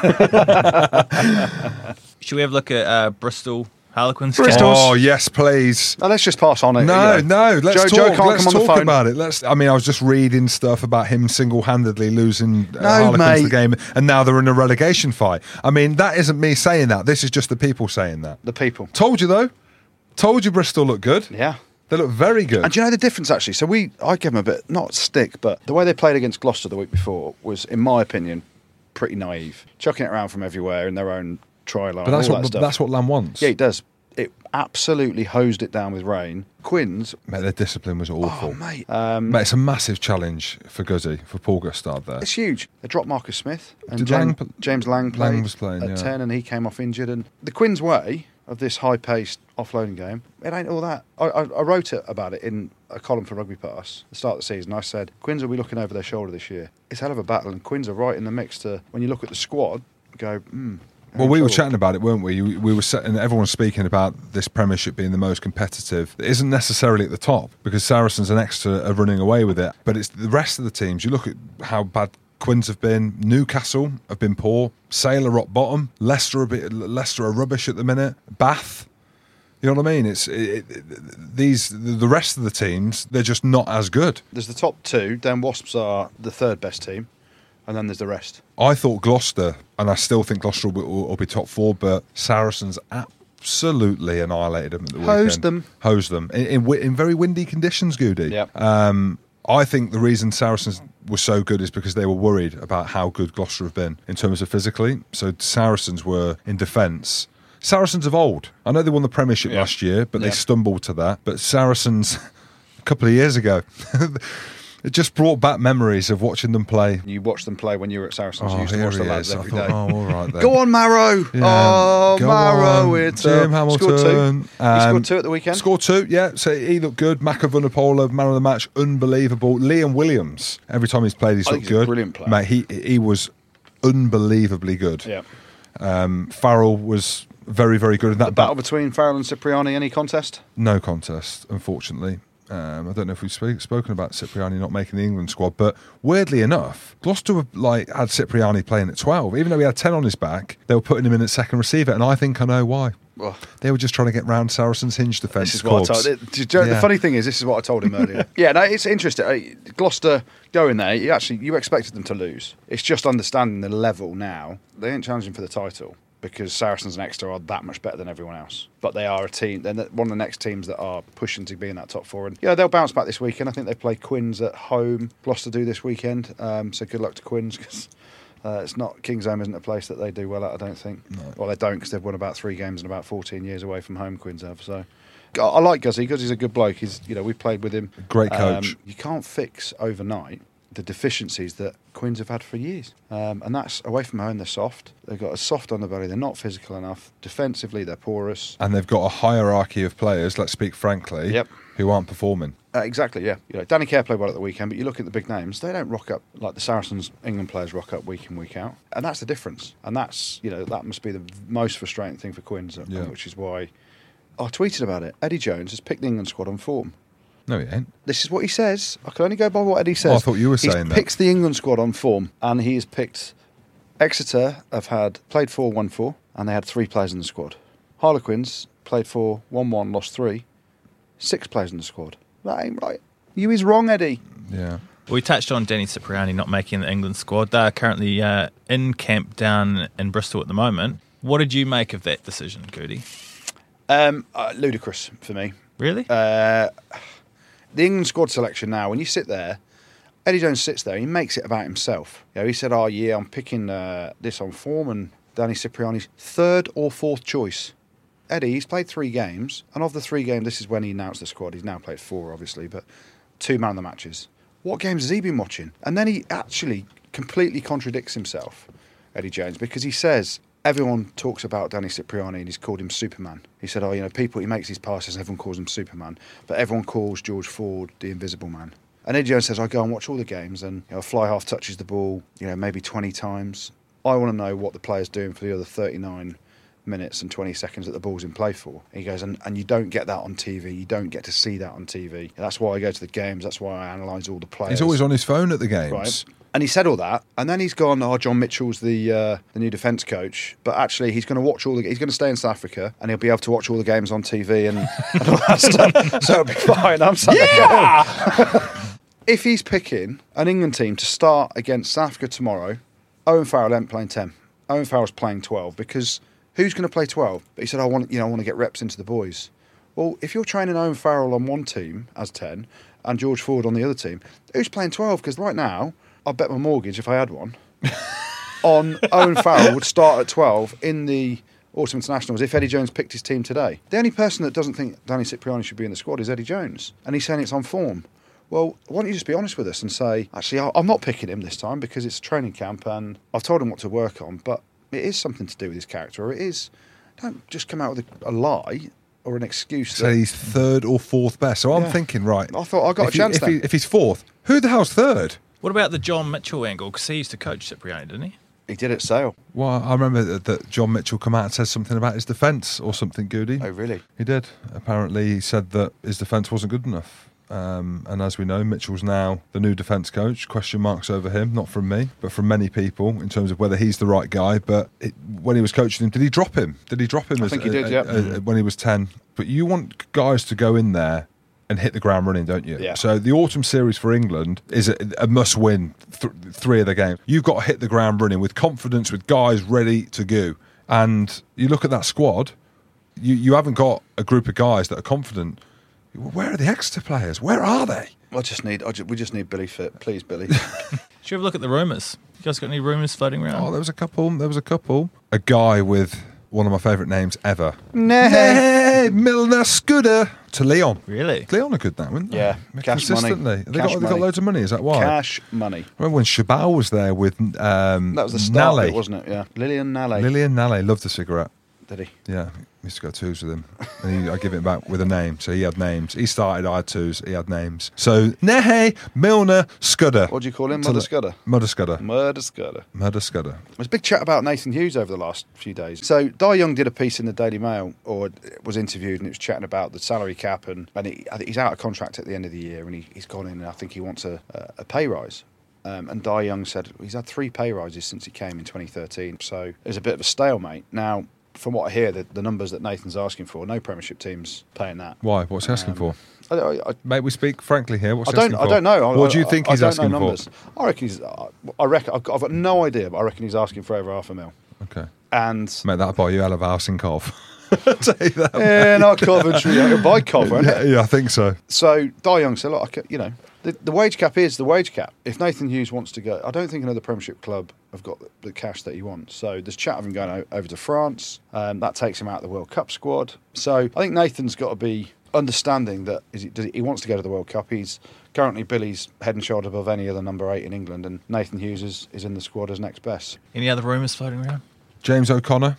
Should we have a look at uh, Bristol Harlequins? Bristol. oh yes, please. Now let's just pass on it. No, you know. no. Let's Joe, talk. Joe can't let's come on the talk phone. about it. Let's. I mean, I was just reading stuff about him single-handedly losing uh, No, Harlequins mate. the game, and now they're in a relegation fight. I mean, that isn't me saying that. This is just the people saying that. The people. Told you though. Told you Bristol look good. Yeah. They look very good. And do you know the difference actually? So we, I give them a bit not stick, but the way they played against Gloucester the week before was, in my opinion, pretty naive, chucking it around from everywhere in their own try line. but that's what that that's what Lam wants. Yeah, it does. It absolutely hosed it down with rain. Quins, Mate, their discipline was awful. oh mate, um, Mate, it's a massive challenge for Guzzi, for Paul Gustard there. it's huge. They dropped Marcus Smith and James Lang James Lang played Lang was playing, at yeah. ten, and he came off injured. And the Quins way of this high-paced offloading game, it ain't all that. I, I, I wrote it about it in a column for Rugby Pass at the start of the season. I said Quins will be looking over their shoulder this year. It's hell of a battle, and Quins are right in the mix. To when you look at the squad, go. Hmm, Well, we were chatting about it, weren't we? We we were and everyone's speaking about this Premiership being the most competitive. It isn't necessarily at the top because Saracens and Exeter are running away with it, but it's the rest of the teams. You look at how bad Quins have been. Newcastle have been poor. Sale are rock bottom. Leicester a bit. Leicester are rubbish at the minute. Bath. You know what I mean? It's it, it, these the rest of the teams. They're just not as good. There's the top two. Then Wasps are the third best team, and then there's the rest. I thought Gloucester, and I still think Gloucester will, will, will be top four, but Saracens absolutely annihilated them at the Hosed weekend. them. Hosed them. In, in, in very windy conditions, Goody. Yep. Um, I think the reason Saracens were so good is because they were worried about how good Gloucester have been in terms of physically. So Saracens were in defence. Saracens of old. I know they won the Premiership Yeah. last year, but Yeah. they stumbled to that. But Saracens, a couple of years ago, it just brought back memories of watching them play. You watched them play when you were at Saracens. you Oh, used to watch the he lads every thought, day. oh, all right then. Go on, Marrow. Yeah, oh, go Marrow. on. It's Jim uh, Hamilton. Scored two. he Um, scored two at the weekend. Scored two, yeah. So he looked good. Mako Vunipola, man of the match, unbelievable. Liam Williams, every time he's played, he's I looked he's a good. brilliant player. Mate, he he was unbelievably good. Yeah. Um, Farrell was very, very good in that The battle bat- between Farrell and Cipriani, any contest? No contest, unfortunately. Um, I don't know if we've sp- spoken about Cipriani not making the England squad, but weirdly enough, Gloucester were, like had Cipriani playing at twelve, even though he had ten on his back. They were putting him in at second receiver, and I think I know why. They were just trying to get round Saracens' hinge defence. This is what I told. do you know, Yeah. The funny thing is, this is what I told him earlier. yeah, no, it's interesting. Gloucester going there, you actually you expected them to lose. It's just understanding the level now. They ain't challenging for the title because Saracens and Exeter are that much better than everyone else. But they are a team. They're one of the next teams that are pushing to be in that top four. And yeah, they'll bounce back this weekend. I think they play Quins at home. Gloucester do this weekend. Um, so good luck to Quins because. Uh, it's not Kingsholm isn't a place that they do well at. I don't think. Well, they don't because they've won about three games in about 14 years away from home. Quins have so. I like Guzzy. Guzzy's a good bloke. He's you know we've played with him. Great coach. Um, you can't fix overnight the deficiencies that Queens have had for years, um, and that's away from home. They're soft. They've got a soft underbelly. They're not physical enough. Defensively, they're porous. and they've got a hierarchy of players. Let's speak frankly, Yep. who aren't performing. Uh, exactly, yeah. You know, Danny Care played well at the weekend, but you look at the big names, they don't rock up like the Saracens England players rock up week in, week out. And that's the difference. And that's, you know, that must be the most frustrating thing for Quins, uh, Yeah. which is why I tweeted about it. Eddie Jones has picked the England squad on form. No, he ain't. This is what he says. I can only go by what Eddie says. Oh, I thought you were He's saying that. He picks the England squad on form, and he has picked Exeter have had played four, won four, and they had three players in the squad. Harlequins played four, won one, lost three, six players in the squad. That ain't right. You is wrong, Eddie. Yeah. We touched on Danny Cipriani not making the England squad. They're currently uh, in camp down in Bristol at the moment. What did you make of that decision, Goody? Um, uh, ludicrous for me. Really? Uh, the England squad selection now, when you sit there, Eddie Jones sits there, he makes it about himself. You know, he said, "Oh yeah, I'm picking uh, this on form," and Danny Cipriani's third or fourth choice. Eddie, he's played three games, and of the three games, this is when he announced the squad. He's now played four, obviously, but two man of the matches. What games has he been watching? And then he actually completely contradicts himself, Eddie Jones, because he says everyone talks about Danny Cipriani and he's called him Superman. He said, "Oh, you know, people he makes these passes, and everyone calls him Superman, but everyone calls George Ford the Invisible Man." And Eddie Jones says, "I go and watch all the games, and you know, fly half touches the ball, you know, maybe twenty times. I want to know what the player's doing for the other thirty-nine." Minutes and 20 seconds that the ball's in play for. He goes, and, and you don't get that on TV. You don't get to see that on TV. That's why I go to the games. That's why I analyse all the players. He's always on his phone at the games. Right. And he said all that, and then he's gone. Oh, John Mitchell's the uh, the new defence coach, but actually he's going to watch all the. He's going to stay in South Africa, and he'll be able to watch all the games on TV and, and all that stuff. So it'll be fine. I'm sat there if he's picking an England team to start against South Africa tomorrow, Owen Farrell ain't playing ten. Owen Farrell's playing twelve because who's going to play twelve? But he said, I want you know I want to get reps into the boys. Well, if you're training Owen Farrell on one team as ten and George Ford on the other team, who's playing twelve? Because right now, I'd bet my mortgage if I had one on Owen Farrell would start at twelve in the Autumn Internationals if Eddie Jones picked his team today. The only person that doesn't think Danny Cipriani should be in the squad is Eddie Jones, and he's saying it's on form. Well, why don't you just be honest with us and say, actually, I'm not picking him this time because it's training camp and I've told him what to work on, but it is something to do with his character, or it is. Don't just come out with a, a lie or an excuse. So he's third or fourth best. So I'm Yeah. thinking, right. I thought I got a chance He, if, he, if he's fourth, who the hell's third? What about the John Mitchell angle? Because he used to coach Cipriani, didn't he? he did at Sale. Well, I remember that, that John Mitchell come out and said something about his defence or something, Goody. Oh, really? He did. Apparently, he said that his defence wasn't good enough. Um, and as we know, Mitchell's now the new defence coach. Question marks over him, not from me, but from many people in terms of whether he's the right guy. But it, when he was coaching him, did he drop him? Did he drop him? I as- think he did, uh, yeah. uh, uh, when he was ten. But you want guys to go in there and hit the ground running, don't you? Yeah. So the autumn series for England is a, a must-win. Th- three of the games, you've got to hit the ground running with confidence, with guys ready to go. And you look at that squad, you, you haven't got a group of guys that are confident. Where are the extra players? Where are they? I just need. I ju- we just need Billy fit, please, Billy. Should we have a look at the rumours? You guys got any rumours floating around? Oh, there was a couple. There was a couple. A guy with one of my favourite names ever. nah. Hey, Milner Skudder to Leon. Really? Leon are good now, weren't they? Yeah, cash money. consistently. They, Cash got, they got loads of money. Is that why? Cash money. I remember when Chabal was there with um, That was the start, of Nallet. it, wasn't it? Yeah, Lionel Nallet. Lionel Nallet loved the cigarette. Did he? Yeah, I used to go twos with him, and he, I give it back with a name. So he had names. He started. I had twos. He had names. So Nehe, Milner, Scudder. What do you call him? Mother the- Scudder. Mudder Scudder. Murder Scudder. Mudder Scudder. There's a big chat about Nathan Hughes over the last few days. So Dai Young did a piece in the Daily Mail, or was interviewed, and it was chatting about the salary cap, and, and he, he's out of contract at the end of the year, and he, he's gone in, and I think he wants a, a, a pay rise. Um, and Dai Young said he's had three pay rises since he came in 2013, so there's a bit of a stalemate. Now, from what I hear, the, the numbers that Nathan's asking for, no Premiership teams paying that. Why? What's he asking um, for? I, I, I, Mate, we speak frankly here. What's I don't. I don't know. I- What do you think I he's don't asking know for? numbers. I reckon he's. I reckon. I've got, I've got no idea, but I reckon he's asking for over half a mil. Okay, And mate, that'll buy you out of house in Cov. I'll that. yeah, not Coventry. I could buy Cov, won't Yeah, yeah, I think so. So Dai Young said, "Look, I ca- you know, the, the wage cap is the wage cap. If Nathan Hughes wants to go, I don't think another Premiership club have got the, the cash that he wants. So there's chat of him going o- over to France. Um, that takes him out of the World Cup squad. So I think Nathan's got to be understanding that is he, does he, he wants to go to the World Cup. He's currently Billy's head and shoulder above any other number eight in England, and Nathan Hughes is, is in the squad as next best. Any other rumours floating around? James O'Connor.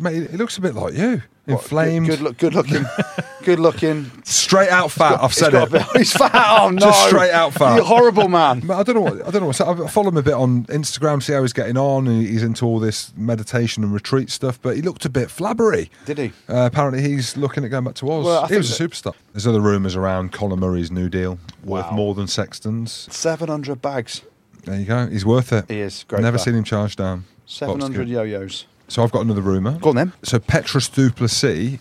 Mate, he looks a bit like you. Inflamed. good, good, look, good looking, good looking. Straight out fat. I've said it. bit- he's fat. Oh no! Just straight out fat. You horrible man. I don't know what I don't know. What, I follow him a bit on Instagram, see how he's getting on. And he's into all this meditation and retreat stuff, but he looked a bit flabbery. Did he? Uh, apparently, he's looking at going back to Oz. Well, he was a superstar. There's other rumours around Conor Murray's new deal worth Wow. more than Sexton's. Seven hundred bags. There you go. He's worth it. He is great. Never seen him charge down. Seven hundred yo-yos. So I've got another rumour. Go on then. So Petrus du Plessis,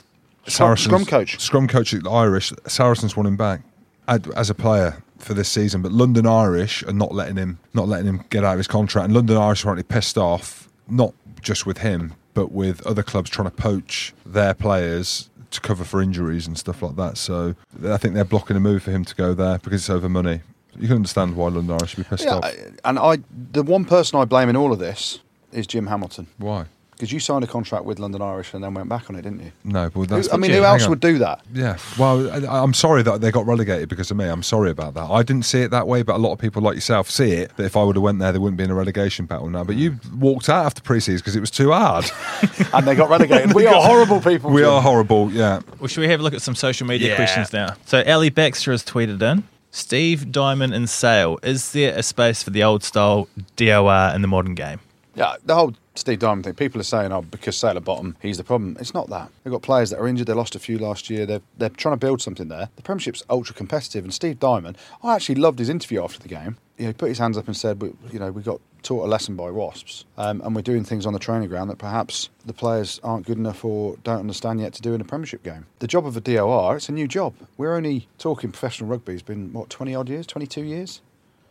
Scrum- Saracens- scrum coach. scrum coach at the Irish. Saracens want him back as a player for this season, but London Irish are not letting him not letting him get out of his contract. And London Irish are apparently pissed off, not just with him, but with other clubs trying to poach their players to cover for injuries and stuff like that. So I think they're blocking a move for him to go there because it's over money. You can understand why London Irish should be pissed Yeah, off. And I, the one person I blame in all of this is Jim Hamilton why? Because you signed a contract with London Irish and then went back on it, didn't you? No, but that's Who- I mean, Hang who else on. would do that? Yeah, well, I- I'm sorry that they got relegated because of me. I'm sorry about that. I didn't see it that way, but a lot of people like yourself see it. That if I would have went there, they wouldn't be in a relegation battle now. But you walked out after pre-season because it was too hard. And they got relegated. we are horrible people. we Jim. are horrible. Yeah, Well, should we have a look at some social media Yeah. questions now? So, Ali Baxter has tweeted in Steve Diamond and Sale. Is there a space for the old style DOR in the modern game? Yeah, the whole Steve Diamond thing. People are saying, "Oh, because Sailor Bottom, he's the problem." It's not that. They've got players that are injured. They lost a few last year. They're they're trying to build something there. The Premiership's ultra competitive, and Steve Diamond. I actually loved his interview after the game. You know, he put his hands up and said, we, "You know, we got taught a lesson by Wasps, um, and we're doing things on the training ground that perhaps the players aren't good enough or don't understand yet to do in a Premiership game." The job of a DOR, it's a new job. We're only talking professional rugby. has been what twenty odd years, twenty two years.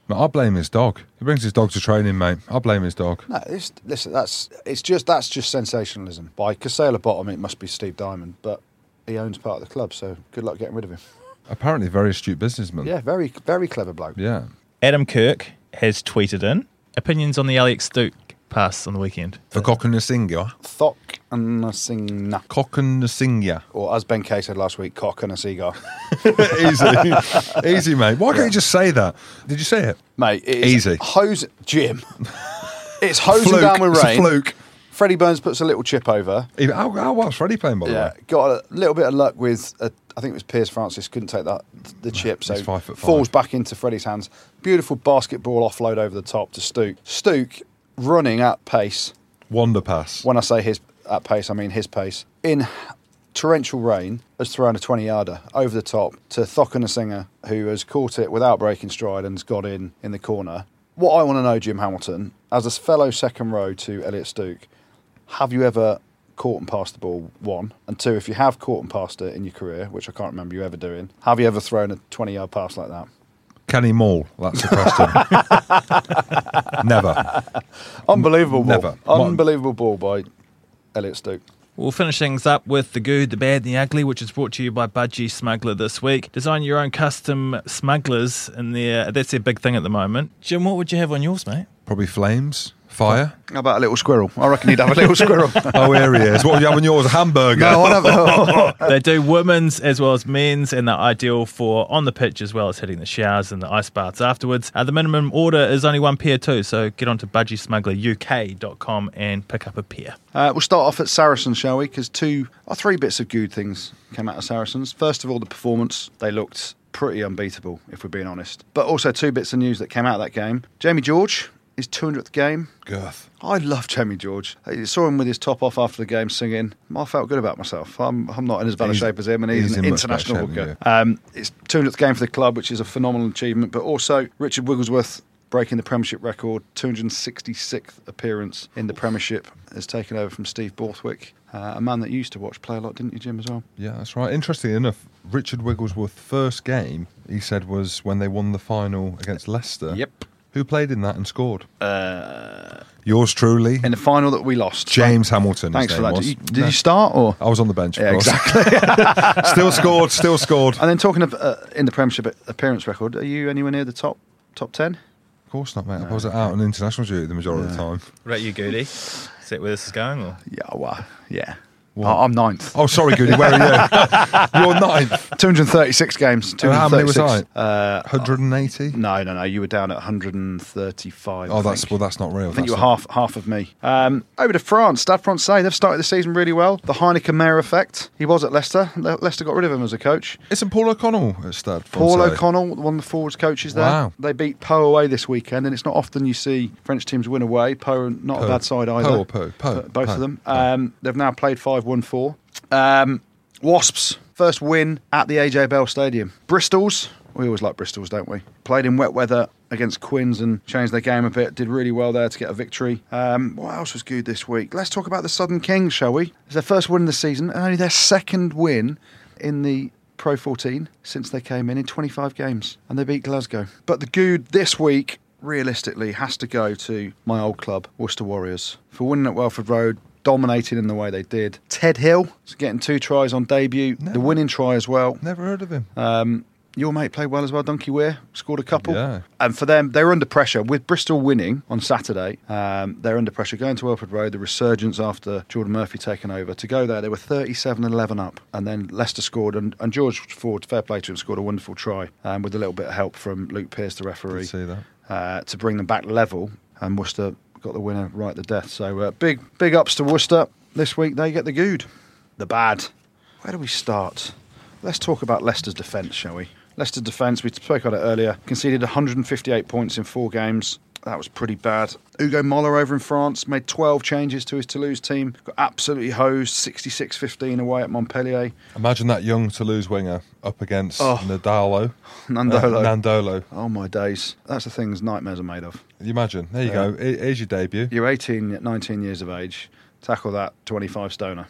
But I blame his dog. He brings his dog to training, mate. I blame his dog. No, it's, listen, that's it's just that's just sensationalism. By Casella Bottom, it must be Steve Diamond, but he owns part of the club, so good luck getting rid of him. Apparently, very astute businessman. Yeah, very very clever bloke. yeah. Adam Kirk has tweeted in opinions on the Alex Duke pass on the weekend. For Cokanasiga. Thok and a sing na. Cokanasiga. Or as Ben Kay said last week, cock and a cigar. Easy. Easy, mate. Why can't you just say that? Did you say it? Mate, it is Easy. Hose Jim. it's hosing Fluke. down with It's a rain. fluke. Freddie Burns puts a little chip over. Even, how, how was Freddie playing, by the Yeah, way? got a little bit of luck with. A, I think it was Piers Francis couldn't take that the chip, so he's five foot falls back into Freddie's hands. Beautiful basketball offload over the top to Stooke. Stooke running at pace. Wonder pass. When I say his at pace, I mean his pace. In torrential rain, has thrown a 20 yarder over the top to Cokanasiga, who has caught it without breaking stride and has got in in the corner. What I want to know, Jim Hamilton, as a fellow second row to Elliott Stooke, have you ever caught and passed the ball? One. And two, if you have caught and passed it in your career, which I can't remember you ever doing, have you ever thrown a 20 yard pass like that? Kenny Maul? That's the question. Never. Unbelievable ball. Never. What- Unbelievable ball by Elliott Stooke. We'll finish things up with the good, the bad, and the ugly, which is brought to you by Budgie Smuggler this week. Design your own custom smugglers in there. That's their big thing at the moment. Jim, what would you have on yours, mate? Probably flames. Fire. How about a little squirrel? I reckon he'd have a little squirrel. Oh, here he is. What would you have on yours? A hamburger. no, I'd have, they do women's as well as men's, and they're ideal for on the pitch as well as hitting the showers and the ice baths afterwards. Uh, the minimum order is only one pair too, so get onto budgiesmuggleruk.com and pick up a pair. Uh, we'll start off at Saracens, shall we? Because two or three bits of good things came out of Saracens. First of all, the performance. They looked pretty unbeatable, if we're being honest. But also two bits of news that came out of that game. Jamie George, his 200th game. Girth. I love Jamie George. I saw him with his top off after the game singing. I felt good about myself. I'm, I'm not in as bad a shape as him, and he's, he's an in international shape hooker. Um, it's 200th game for the club, which is a phenomenal achievement. But also, Richard Wigglesworth breaking the Premiership record, 266th appearance in the Premiership, has taken over from Steve Borthwick, uh, a man that you used to watch play a lot, didn't you, Jim, as well? Yeah, that's right. Interestingly enough, Richard Wigglesworth's first game, he said, was when they won the final against Leicester. Yep. Who played in that and scored? Uh, Yours truly, in the final that we lost. James Hamilton. Thanks for that. was. Did, you, did No, you start or? I was on the bench. Yeah, exactly. still scored. Still scored. and then talking of uh, in the Premiership appearance record, are you anywhere near the top top ten? Of course not, mate. I was out on international duty the majority of the time. Right, you, Goody? Is that where this is going? Or? Yeah, well, yeah. What? I'm ninth. Oh, sorry, Goody. Where are you? You're ninth. 236 games. And how many was 236. I? Uh, 180. no, no, no. You were down at 135. Oh, that's well, that's not real. I think you were That's half half of me. Um, over to France, Stade Francais. They've started the season really well. The Heyneke Meyer effect. He was at Leicester. Le- Leicester got rid of him as a coach. Isn't Paul O'Connell at Stade? Paul O'Connell, one of the forwards coaches there. Wow. They beat Poe away this weekend, and it's not often you see French teams win away. Poe, not a bad side either. Poe or Poe? Poe. Uh, both Poe. of them. Um, they've now played 5 1 4. Um, Wasps, first win at the AJ Bell Stadium. Bristol's, we always like Bristol's, don't we? Played in wet weather against Quins and changed their game a bit. Did really well there to get a victory. Um, what else was good this week? Let's talk about the Southern Kings, shall we? It's their first win of the season and only their second win in the Pro 14 since they came in in 25 games. And they beat Glasgow. But the good this week, realistically, has to go to my old club, Worcester Warriors, for winning at Welford Road. Dominating in the way they did. Ted Hill is getting two tries on debut, the winning try as well. Never heard of him. Um, your mate played well as well, Donkey Weir, scored a couple. Yeah. And for them, they were under pressure. With Bristol winning on Saturday, um, they're under pressure going to Welford Road, the resurgence after Geordan Murphy taking over. To go there, they were 37 and 11 up. And then Leicester scored, and, and George Ford, fair play to him, scored a wonderful try um, with a little bit of help from Luke Pearce, the referee Did see that. uh, to bring them back level, and Worcester got the winner right the death. So uh, big, big ups to Worcester this week. They get the good, the bad. Where do we start? Let's talk about Leicester's defence, shall we? Leicester's defence, we spoke about it earlier, conceded 158 points in four games. That was pretty bad. Ugo Mola over in France made 12 changes to his Toulouse team. Got absolutely hosed, 66 15 away at Montpellier. Imagine that young Toulouse winger up against Oh. Nadolo. Nandolo. Uh, Nandolo. oh my days. That's the things nightmares are made of. You imagine. There you Yeah. go. Here's your debut. You're 18, 19 years of age. Tackle that 25 stoner.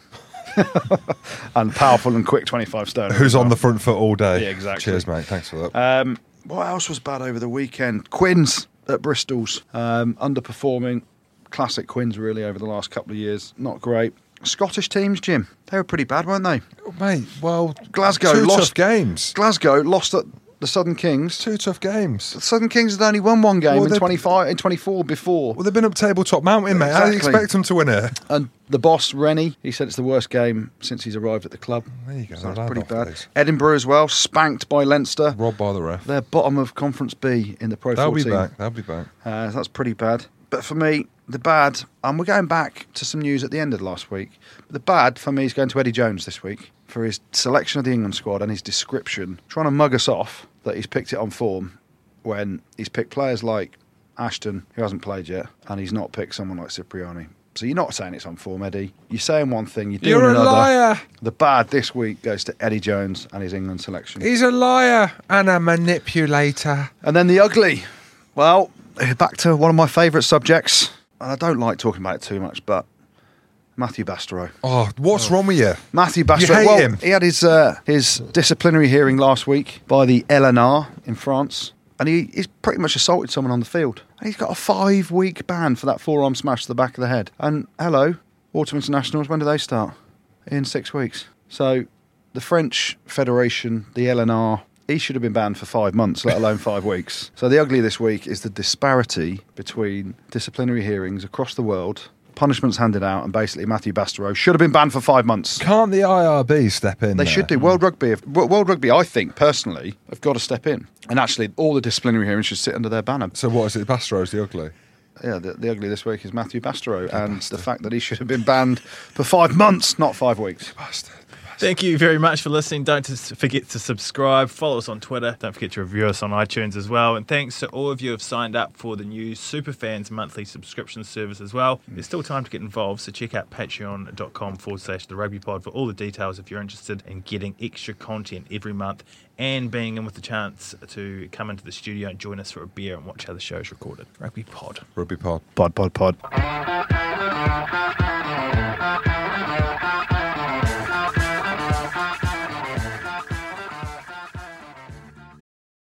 and powerful and quick 25 stoner. Who's on well. the front foot all day? Yeah, exactly. Cheers, mate. Thanks for that. Um, what else was bad over the weekend? Quins at Bristol's. Um, underperforming. Classic Quins, really, over the last couple of years. Not great. Scottish teams, Jim. They were pretty bad, weren't they? mate, well, Glasgow two lost- tough games. Glasgow lost at the Southern Kings. Two tough games. The Southern Kings had only won one game Well, in 25 in 24 before. Well, they've been up tabletop mountain, mate. How do you expect them to win it? And the boss, Rennie, he said it's the worst game since he's arrived at the club. There you go. So that's pretty bad. Edinburgh as well, spanked by Leinster. Robbed by the ref. They're bottom of Conference B in the Pro They'll 14. be back. They'll be back. Uh, that's pretty bad. But for me, the bad, and we're going back to some news at the end of last week. The bad for me is going to Eddie Jones this week for his selection of the England squad and his description, trying to mug us off that he's picked it on form when he's picked players like Ashton, who hasn't played yet, and he's not picked someone like Cipriani. So you're not saying it's on form, Eddie. You're saying one thing, you're doing You're a another. liar. The bad this week goes to Eddie Jones and his England selection. He's a liar and a manipulator. And then the ugly. Well, back to one of my favourite subjects. And I don't like talking about it too much, but Matthew Bastareaud. Oh, what's wrong with you? Matthew Bastareaud. You hate well, him? he had his uh, his disciplinary hearing last week by the LNR in France, and he, he's pretty much assaulted someone on the field. And he's got a five week ban for that forearm smash to the back of the head. And hello, Autumn Internationals. When do they start? In six weeks. So the French Federation, the LNR, he should have been banned for five months, let alone five weeks. So the ugly this week is the disparity between disciplinary hearings across the world, punishments handed out, and basically Matthew Bastareaud should have been banned for five months. Can't the IRB step in? They there? should do. World Rugby, World Rugby, I think personally, have got to step in. And actually, all the disciplinary hearings should sit under their banner. So what is it? Bastro's the ugly. Yeah, the, the ugly this week is Matthew Bastareaud, and the fact that he should have been banned for five months, not five weeks. Bastard. Thank you very much for listening. Don't forget to subscribe. Follow us on Twitter. Don't forget to review us on iTunes as well. And thanks to all of you who have signed up for the new Superfans monthly subscription service as well. Mm. There's still time to get involved, so check out patreon.com forward slash the rugby pod for all the details if you're interested in getting extra content every month and being in with the chance to come into the studio and join us for a beer and watch how the show's recorded. Rugby pod. Rugby pod. Pod, pod, pod.